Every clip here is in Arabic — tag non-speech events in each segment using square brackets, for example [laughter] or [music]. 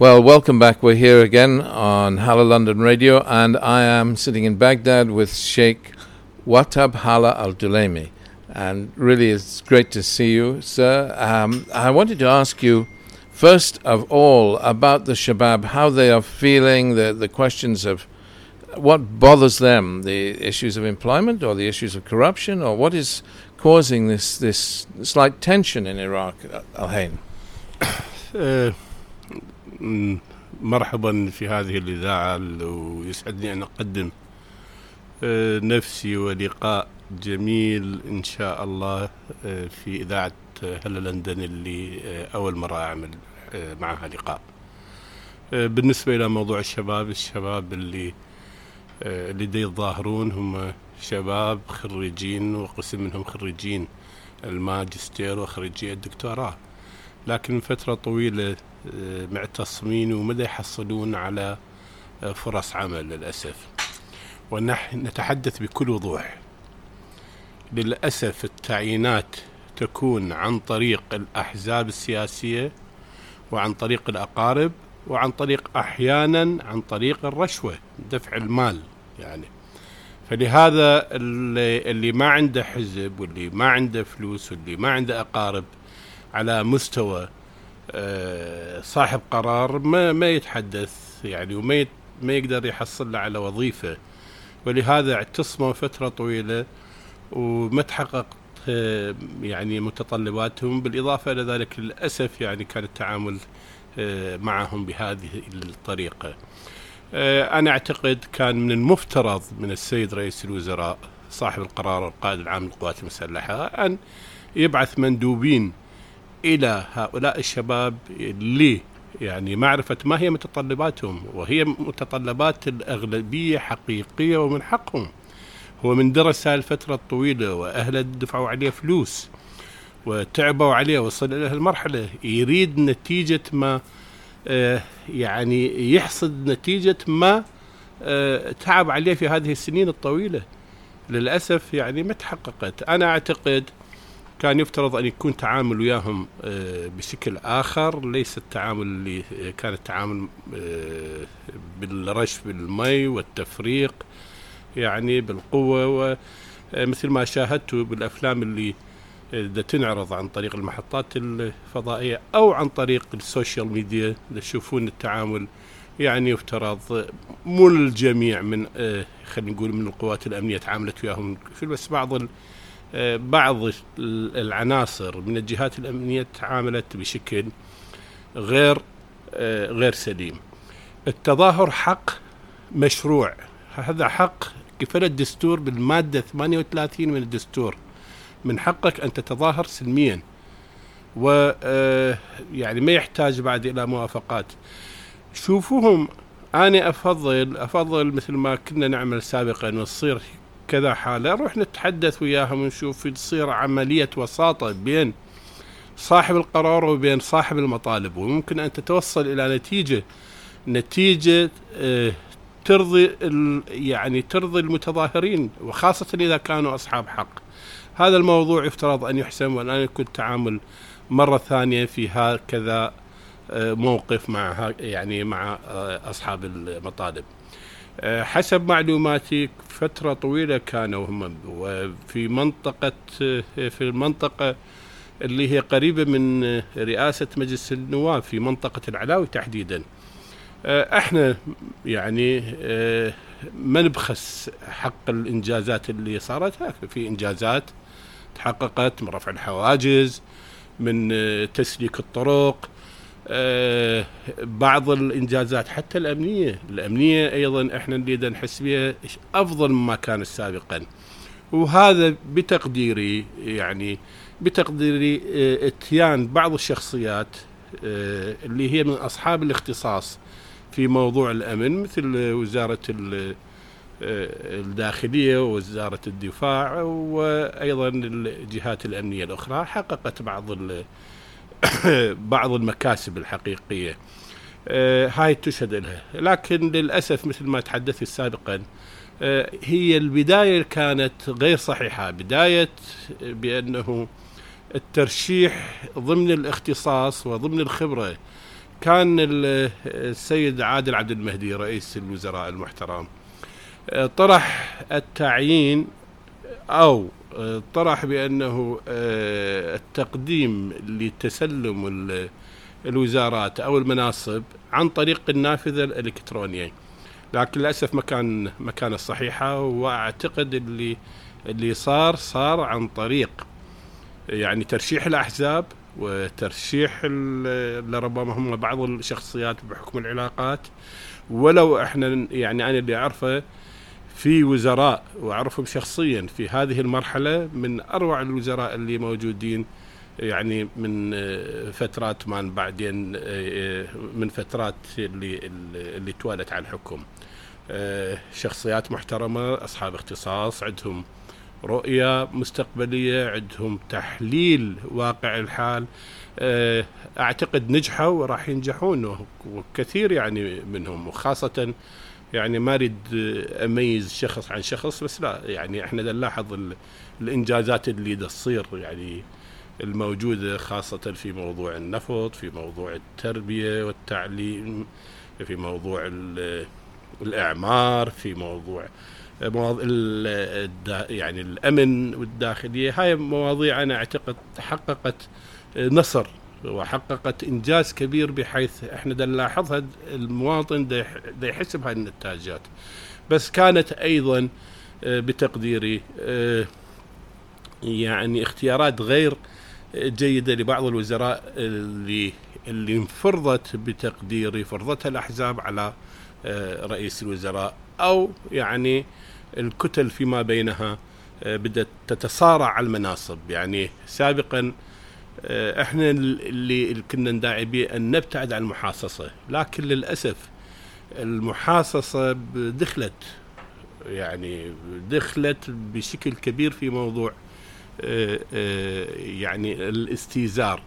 Well, welcome back. We're here again on Hala London Radio, and I am sitting in Baghdad with Sheikh Watab Hala Al Dulaimi. And really, it's great to see you, sir. Um, I wanted to ask you, first of all, about the Shabab, how they are feeling, the, the questions of what bothers them, the issues of employment or the issues of corruption, or what is causing this, this slight tension in Iraq, Al Hain? Uh, مرحبا في هذه الإذاعة ويسعدني أن أقدم نفسي ولقاء جميل إن شاء الله في إذاعة هلا لندن اللي أول مرة أعمل معها لقاء. بالنسبة إلى موضوع الشباب الشباب اللي اللي دي يتظاهرون هم شباب خريجين وقسم منهم خريجين الماجستير وخريجي الدكتوراه. لكن فترة طويلة معتصمين وما يحصلون على فرص عمل للأسف. ونحن نتحدث بكل وضوح. للأسف التعيينات تكون عن طريق الأحزاب السياسية وعن طريق الأقارب وعن طريق أحيانا عن طريق الرشوة دفع المال يعني. فلهذا اللي, اللي ما عنده حزب واللي ما عنده فلوس واللي ما عنده أقارب على مستوى صاحب قرار ما ما يتحدث يعني وما ما يقدر يحصل له على وظيفة ولهذا اعتصموا فترة طويلة وما تحققت يعني متطلباتهم بالإضافة إلى ذلك للأسف يعني كان التعامل معهم بهذه الطريقة. أنا أعتقد كان من المفترض من السيد رئيس الوزراء صاحب القرار القائد العام للقوات المسلحة أن يبعث مندوبين إلى هؤلاء الشباب اللي يعني معرفة ما هي متطلباتهم وهي متطلبات الأغلبية حقيقية ومن حقهم. هو من درس الفترة الطويلة وأهله دفعوا عليه فلوس وتعبوا عليه وصل إلى المرحلة يريد نتيجة ما آه يعني يحصد نتيجة ما آه تعب عليه في هذه السنين الطويلة. للأسف يعني ما تحققت. أنا أعتقد كان يفترض أن يكون تعامل وياهم بشكل آخر ليس التعامل اللي كان التعامل بالرش بالمي والتفريق يعني بالقوة ومثل ما شاهدته بالأفلام اللي تنعرض عن طريق المحطات الفضائية أو عن طريق ال social media تشوفون التعامل يعني يفترض مو الجميع من خلينا نقول من القوات الأمنية تعاملت وياهم. بس بعض بعض العناصر من الجهات الأمنية تعاملت بشكل غير غير سليم. التظاهر حق مشروع. هذا حق كفل الدستور بالمادة 38 من الدستور. من حقك أن تتظاهر سلميا. و يعني ما يحتاج بعد إلى موافقات. شوفوهم. أنا أفضل أفضل مثل ما كنا نعمل سابقا. وتصير كذا حالة. نروح نتحدث وياهم ونشوف تصير عملية وساطة بين صاحب القرار وبين صاحب المطالب. وممكن أن تتوصل إلى نتيجة نتيجة ترضي يعني ترضي المتظاهرين وخاصة إذا كانوا أصحاب حق. هذا الموضوع يفترض أن يحسم والآن يكون التعامل مرة ثانية في هكذا موقف مع يعني مع أصحاب المطالب. حسب معلوماتي فترة طويلة كانوا هم وفي منطقة في المنطقة اللي هي قريبة من رئاسة مجلس النواب في منطقة العلاوي تحديدا. إحنا يعني ما نبخس حق الإنجازات اللي صارت في إنجازات تحققت من رفع الحواجز من تسليك الطرق آه بعض الإنجازات حتى الأمنية، الأمنية أيضا إحنا نريد نحس بها أفضل مما كانت سابقا. وهذا بتقديري يعني بتقديري آه إتيان بعض الشخصيات آه اللي هي من أصحاب الاختصاص في موضوع الأمن مثل وزارة الداخلية ووزارة الدفاع وأيضا الجهات الأمنية الأخرى. حققت بعض [coughs] بعض المكاسب الحقيقية. آه هاي تشهد لها لكن للأسف مثل ما تحدثت سابقا آه هي البداية كانت غير صحيحة. بداية بأنه الترشيح ضمن الاختصاص وضمن الخبرة كان السيد عادل عبد المهدي رئيس الوزراء المحترم. طرح التعيين أو طرح بأنه التقديم لتسلم الوزارات أو المناصب عن طريق النافذة الإلكترونية. لكن للأسف ما كان ما كان الصحيحه وأعتقد اللي اللي صار صار عن طريق. يعني ترشيح الأحزاب وترشيح اللي ربما هم بعض الشخصيات بحكم العلاقات. ولو إحنا يعني أنا اللي أعرفه في وزراء وأعرفهم شخصيا في هذه المرحلة من أروع الوزراء اللي موجودين يعني من فترات ما بعدين من فترات اللي اللي توالت على الحكم. شخصيات محترمة أصحاب اختصاص عندهم رؤية مستقبلية عندهم تحليل واقع الحال. أعتقد نجحوا وراح ينجحون وكثير يعني منهم وخاصة يعني ما أريد أميز شخص عن شخص بس لا يعني إحنا نلاحظ الإنجازات اللي تصير يعني الموجودة خاصة في موضوع النفط في موضوع التربية والتعليم في موضوع الإعمار في موضوع مواضيع يعني الأمن والداخلية هاي مواضيع أنا أعتقد حققت نصر وحققت إنجاز كبير بحيث إحنا دا نلاحظها المواطن دا يحس بهاي النتاجات. بس كانت أيضا بتقديري يعني اختيارات غير جيدة لبعض الوزراء اللي اللي انفرضت بتقديري فرضتها الأحزاب على رئيس الوزراء أو يعني الكتل فيما بينها بدأت تتصارع على المناصب. يعني سابقا إحنا اللي كنا نداعي به أن نبتعد عن المحاصصة. لكن للأسف المحاصصة دخلت يعني دخلت بشكل كبير في موضوع يعني الاستيزار.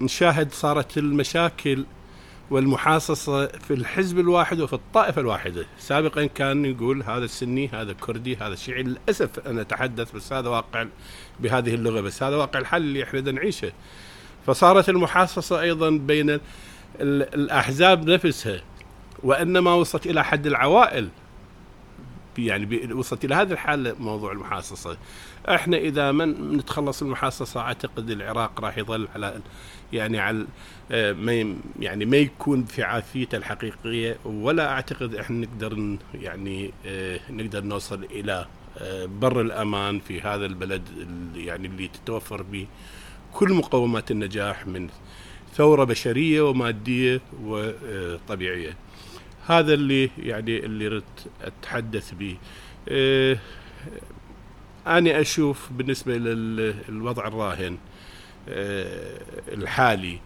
نشاهد صارت المشاكل والمحاصصة في الحزب الواحد وفي الطائفة الواحدة. سابقا كان يقول هذا السني هذا كردي هذا شيعي. للأسف أنا أتحدث بس هذا واقع بهذه اللغة بس هذا واقع الحل اللي إحنا نعيشه فصارت المحاصصة أيضا بين الأحزاب نفسها وإنما وصلت إلى حد العوائل. يعني وصلت إلى هذه الحالة موضوع المحاصصة إحنا إذا ما نتخلص من المحاصصة أعتقد العراق راح يظل على يعني على آه، ما يعني ما يكون في عافيته الحقيقية ولا أعتقد إحنا نقدر يعني آه، نقدر نوصل إلى آه، بر الأمان في هذا البلد يعني اللي تتوفر به كل مقومات النجاح من ثورة بشرية ومادية وطبيعية. هذا اللي يعني اللي ردت أتحدث به. أنا أشوف بالنسبة للوضع الراهن الحالي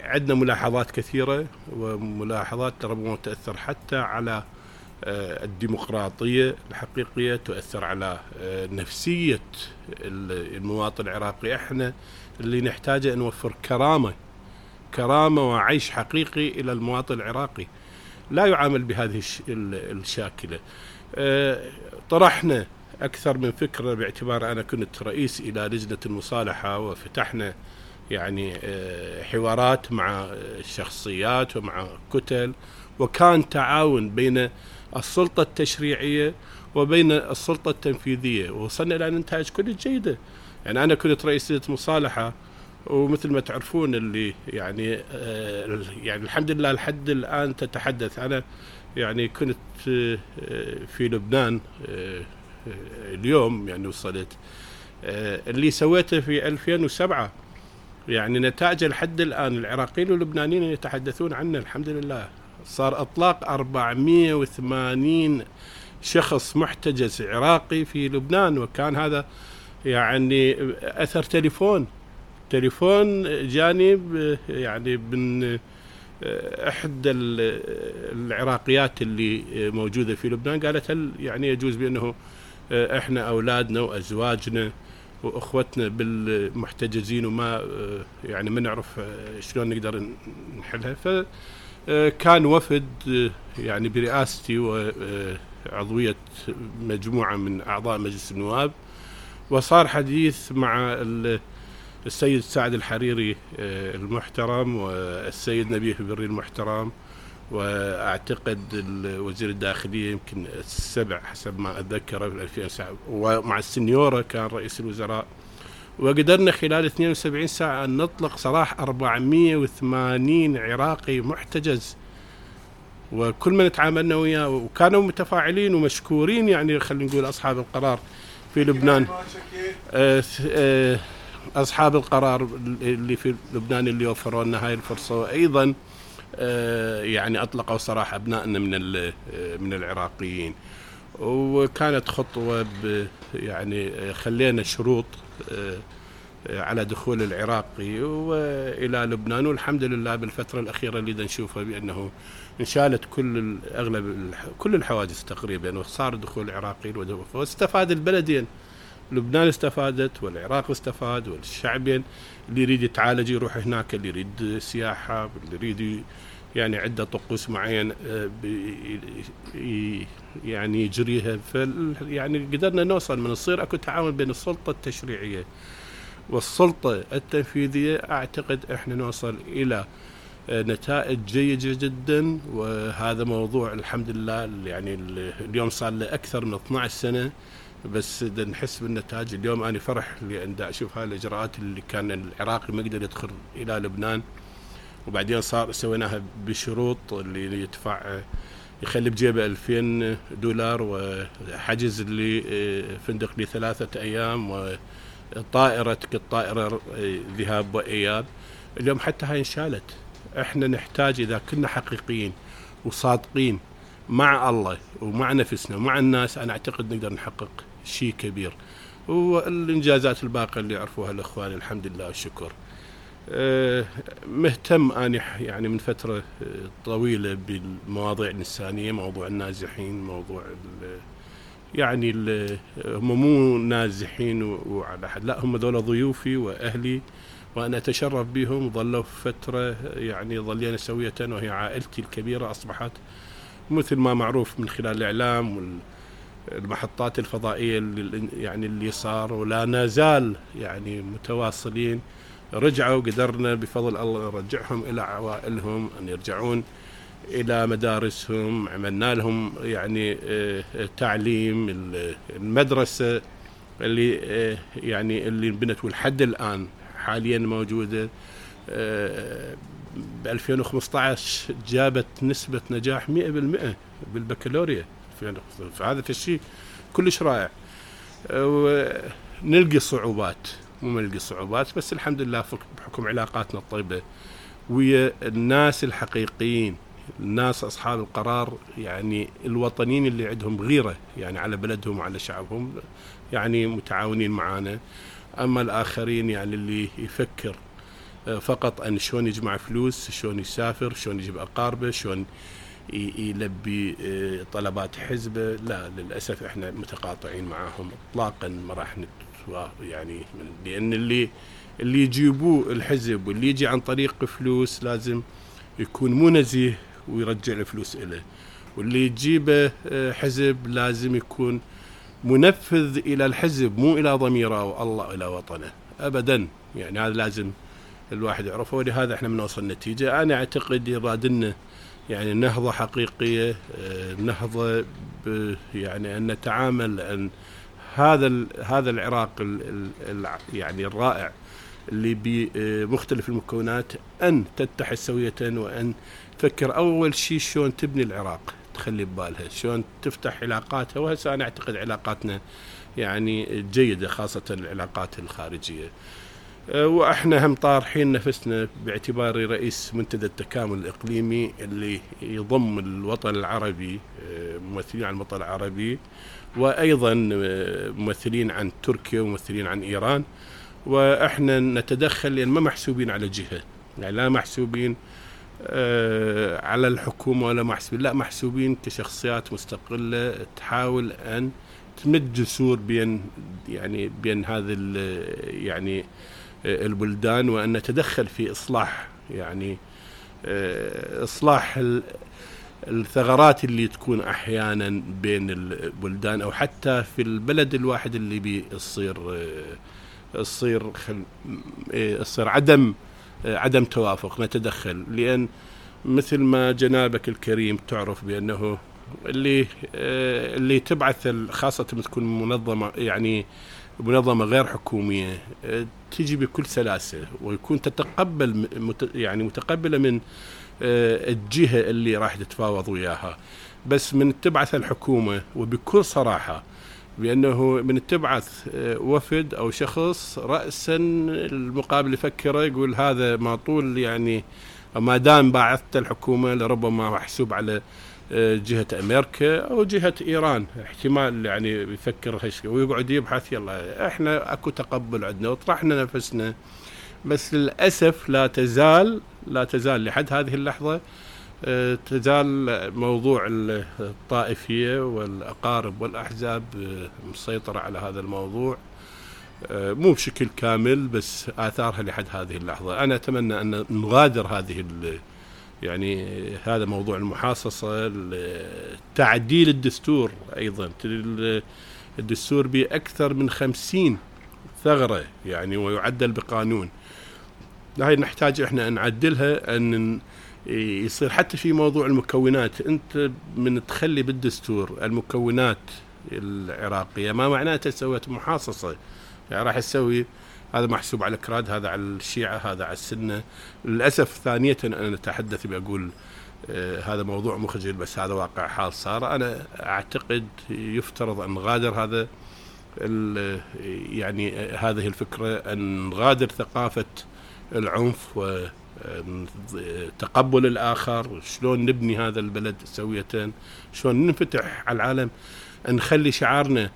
عندنا ملاحظات كثيرة وملاحظات ربما تأثر حتى على آه، الديمقراطية الحقيقية تؤثر على آه، نفسية المواطن العراقي إحنا اللي نحتاجه نوفر كرامة كرامة وعيش حقيقي إلى المواطن العراقي لا يعامل بهذه الشاكلة. آه، طرحنا أكثر من فكرة باعتبار أنا كنت رئيس إلى لجنة المصالحة وفتحنا يعني آه، حوارات مع الشخصيات ومع كتل وكان تعاون بين السلطة التشريعية وبين السلطة التنفيذية ووصلنا إلى نتائج كلها جيدة. يعني أنا كنت رئيس مصالحة ومثل ما تعرفون اللي يعني آه، يعني الحمد لله لحد الآن تتحدث. أنا يعني كنت آه، في لبنان اليوم يعني وصلت. اللي سويته في 2007 يعني نتائج لحد الآن العراقيين واللبنانيين يتحدثون عنه الحمد لله. صار إطلاق 480 شخص محتجز عراقي في لبنان وكان هذا يعني أثر تليفون. تليفون جاني يعني من إحدى العراقيات اللي موجودة في لبنان. قالت هل يعني يجوز بأنه إحنا أولادنا وأزواجنا وأخوتنا بالمحتجزين وما آه، يعني ما نعرف آه، شلون نقدر نحلها. فكان آه، وفد يعني برئاستي وعضويه مجموعة من أعضاء مجلس النواب. وصار حديث مع السيد سعد الحريري المحترم والسيد نبيه بري المحترم وأعتقد وزير الداخلية يمكن السبع حسب ما أتذكر في 2007 ومع السنيورة كان رئيس الوزراء. وقدرنا خلال 72 ساعة أن نطلق سراح 480 عراقي محتجز. وكل من تعاملنا وياه وكانوا متفاعلين ومشكورين يعني خلينا نقول أصحاب القرار في لبنان. آه، آه، أصحاب القرار اللي في لبنان اللي وفروا لنا هاي الفرصة. وأيضا آه، يعني أطلقوا سراح أبنائنا من من العراقيين. وكانت خطوة يعني خلينا شروط على دخول العراقي وإلى لبنان والحمد لله بالفترة الأخيرة اللي نشوفها بأنه انشالت كل أغلب كل الحوادث تقريبا. وصار دخول العراقيين واستفاد البلدين. لبنان استفادت والعراق استفاد والشعبين اللي يريد يتعالج يروح هناك اللي يريد سياحة اللي يريد يعني عنده طقوس معين آه، يعني يجريها. يعني قدرنا نوصل من يصير أكو تعاون بين السلطة التشريعية والسلطة التنفيذية. أعتقد إحنا نوصل إلى نتائج جيدة جدا. وهذا موضوع الحمد لله يعني اليوم صار له أكثر من 12 سنة. بس نحس بالنتائج اليوم أنا فرح لأن أشوف هاي الإجراءات اللي كان العراقي ما قدر يدخل إلى لبنان. وبعدين صار سويناها بشروط اللي يدفع يخلي بجيبه 2000 دولار وحجز لي فندق لثلاثة أيام وطائرة تكت طائرة ذهاب وإياب. اليوم حتى هاي انشالت. إحنا نحتاج إذا كنا حقيقيين وصادقين مع الله ومع نفسنا ومع الناس أنا أعتقد نقدر نحقق شيء كبير. والإنجازات الباقية اللي يعرفوها الإخوان الحمد لله والشكر. أه، مهتم أنا يعني من فترة طويلة بالمواضيع الإنسانية موضوع النازحين موضوع يعني هم مو نازحين وعلى حد لا هم ذولا ضيوفي وأهلي وأنا أتشرف بهم ظلوا فترة يعني ظلينا سوية وهي عائلتي الكبيرة أصبحت مثل ما معروف من خلال الإعلام والمحطات الفضائية اللي يعني اللي صار ولا نزال يعني متواصلين. رجعوا قدرنا بفضل الله نرجعهم إلى عوائلهم أن يرجعون إلى مدارسهم. عملنا لهم يعني آه، تعليم المدرسة اللي آه، يعني اللي انبنت والحد الآن حاليا موجودة. آه، ب 2015 جابت نسبة نجاح 100% بالبكالوريا. فهذا الشيء كلش رائع. ونلقي صعوبات مو نلقي صعوبات بس الحمد لله بحكم علاقاتنا الطيبة ويا الناس الحقيقيين الناس أصحاب القرار يعني الوطنيين اللي عندهم غيرة يعني على بلدهم وعلى شعبهم يعني متعاونين معنا أما الآخرين يعني اللي يفكر فقط أن شلون يجمع فلوس شلون يسافر شلون يجيب أقاربه شلون يلبي آه، طلبات حزبه. لا للأسف إحنا متقاطعين معاهم اطلاقا ما راح يعني لأن اللي اللي يجيبوه الحزب واللي يجي عن طريق فلوس لازم يكون مو نزيه ويرجع الفلوس له واللي يجيبه آه، حزب لازم يكون منفذ إلى الحزب مو إلى ضميره والله إلى وطنه. ابدا. يعني هذا لازم الواحد يعرفه ولهذا إحنا بنوصل نتيجه أنا أعتقد يرادنا يعني نهضة حقيقية آه، نهضة يعني أن نتعامل أن هذا هذا العراق ال ال يعني الرائع اللي بمختلف المكونات أن تتحد سوية وأن تفكر أول شيء شلون تبني العراق تخلي ببالها شلون تفتح علاقاتها. وهسه أنا أعتقد علاقاتنا يعني جيدة خاصة العلاقات الخارجية. أه، وإحنا هم طارحين نفسنا باعتباري رئيس منتدى التكامل الإقليمي اللي يضم الوطن العربي أه، ممثلين عن الوطن العربي وأيضا أه، ممثلين عن تركيا وممثلين عن إيران. وإحنا نتدخل لأن ما محسوبين على جهة. يعني لا محسوبين آه، على الحكومة ولا محسوبين. لا محسوبين كشخصيات مستقلة تحاول أن تمد جسور بين يعني بين هذه يعني آه، البلدان وأن نتدخل في إصلاح يعني آه، إصلاح الثغرات اللي تكون أحيانا بين البلدان أو حتى في البلد الواحد اللي بيصير تصير. إيه، تصير عدم عدم توافق نتدخل لأن مثل ما جنابك الكريم تعرف بأنه اللي اللي تبعث خاصة تكون منظمة يعني منظمة غير حكومية تجي بكل سلاسة ويكون تتقبل يعني متقبلة من الجهة اللي راح تتفاوض وياها. بس من تبعث الحكومة وبكل صراحة بأنه من تبعث وفد أو شخص راسا المقابل يفكره يقول هذا ما طول يعني ما دام باعثت الحكومة لربما محسوب على آه، جهة أمريكا أو جهة إيران. احتمال يعني يفكر ويقعد يبحث يلا إحنا أكو تقبل عندنا وطرحنا نفسنا. بس للأسف لا تزال لا تزال لحد هذه اللحظة آه، تزال موضوع الطائفية والأقارب والأحزاب آه، مسيطرة على هذا الموضوع. مو بشكل كامل بس آثارها لحد هذه اللحظة. أنا أتمنى أن نغادر هذه يعني هذا موضوع المحاصصة تعديل الدستور أيضا. الدستور بأكثر من خمسين ثغرة يعني ويعدل بقانون. هاي نحتاج إحنا نعدلها أن يصير حتى في موضوع المكونات. أنت من تخلي بالدستور المكونات العراقية ما معناته سويت محاصصة؟ يعني راح تسوي هذا محسوب على الكراد هذا على الشيعة هذا على السنة. للأسف ثانية أنا أتحدث بأقول آه هذا موضوع مخجل بس هذا واقع حال صار. أنا أعتقد يفترض أن نغادر هذا يعني هذه الفكرة أن نغادر ثقافة العنف و تقبل الآخر شلون نبني هذا البلد سوية شلون ننفتح على العالم نخلي شعارنا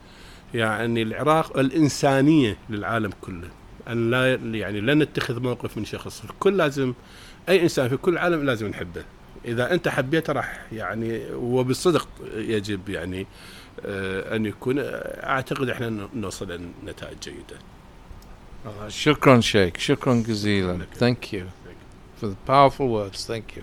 يعني العراق الإنسانية للعالم كله. أن لا يعني لا نتخذ موقف من شخص. الكل لازم أي إنسان في كل العالم لازم نحبه. إذا أنت حبيته راح يعني وبالصدق يجب يعني آه، أن يكون أعتقد إحنا نوصل لنتائج جيدة. شكرا شيخ شكرا جزيلا. thank you. For the powerful words. Thank you.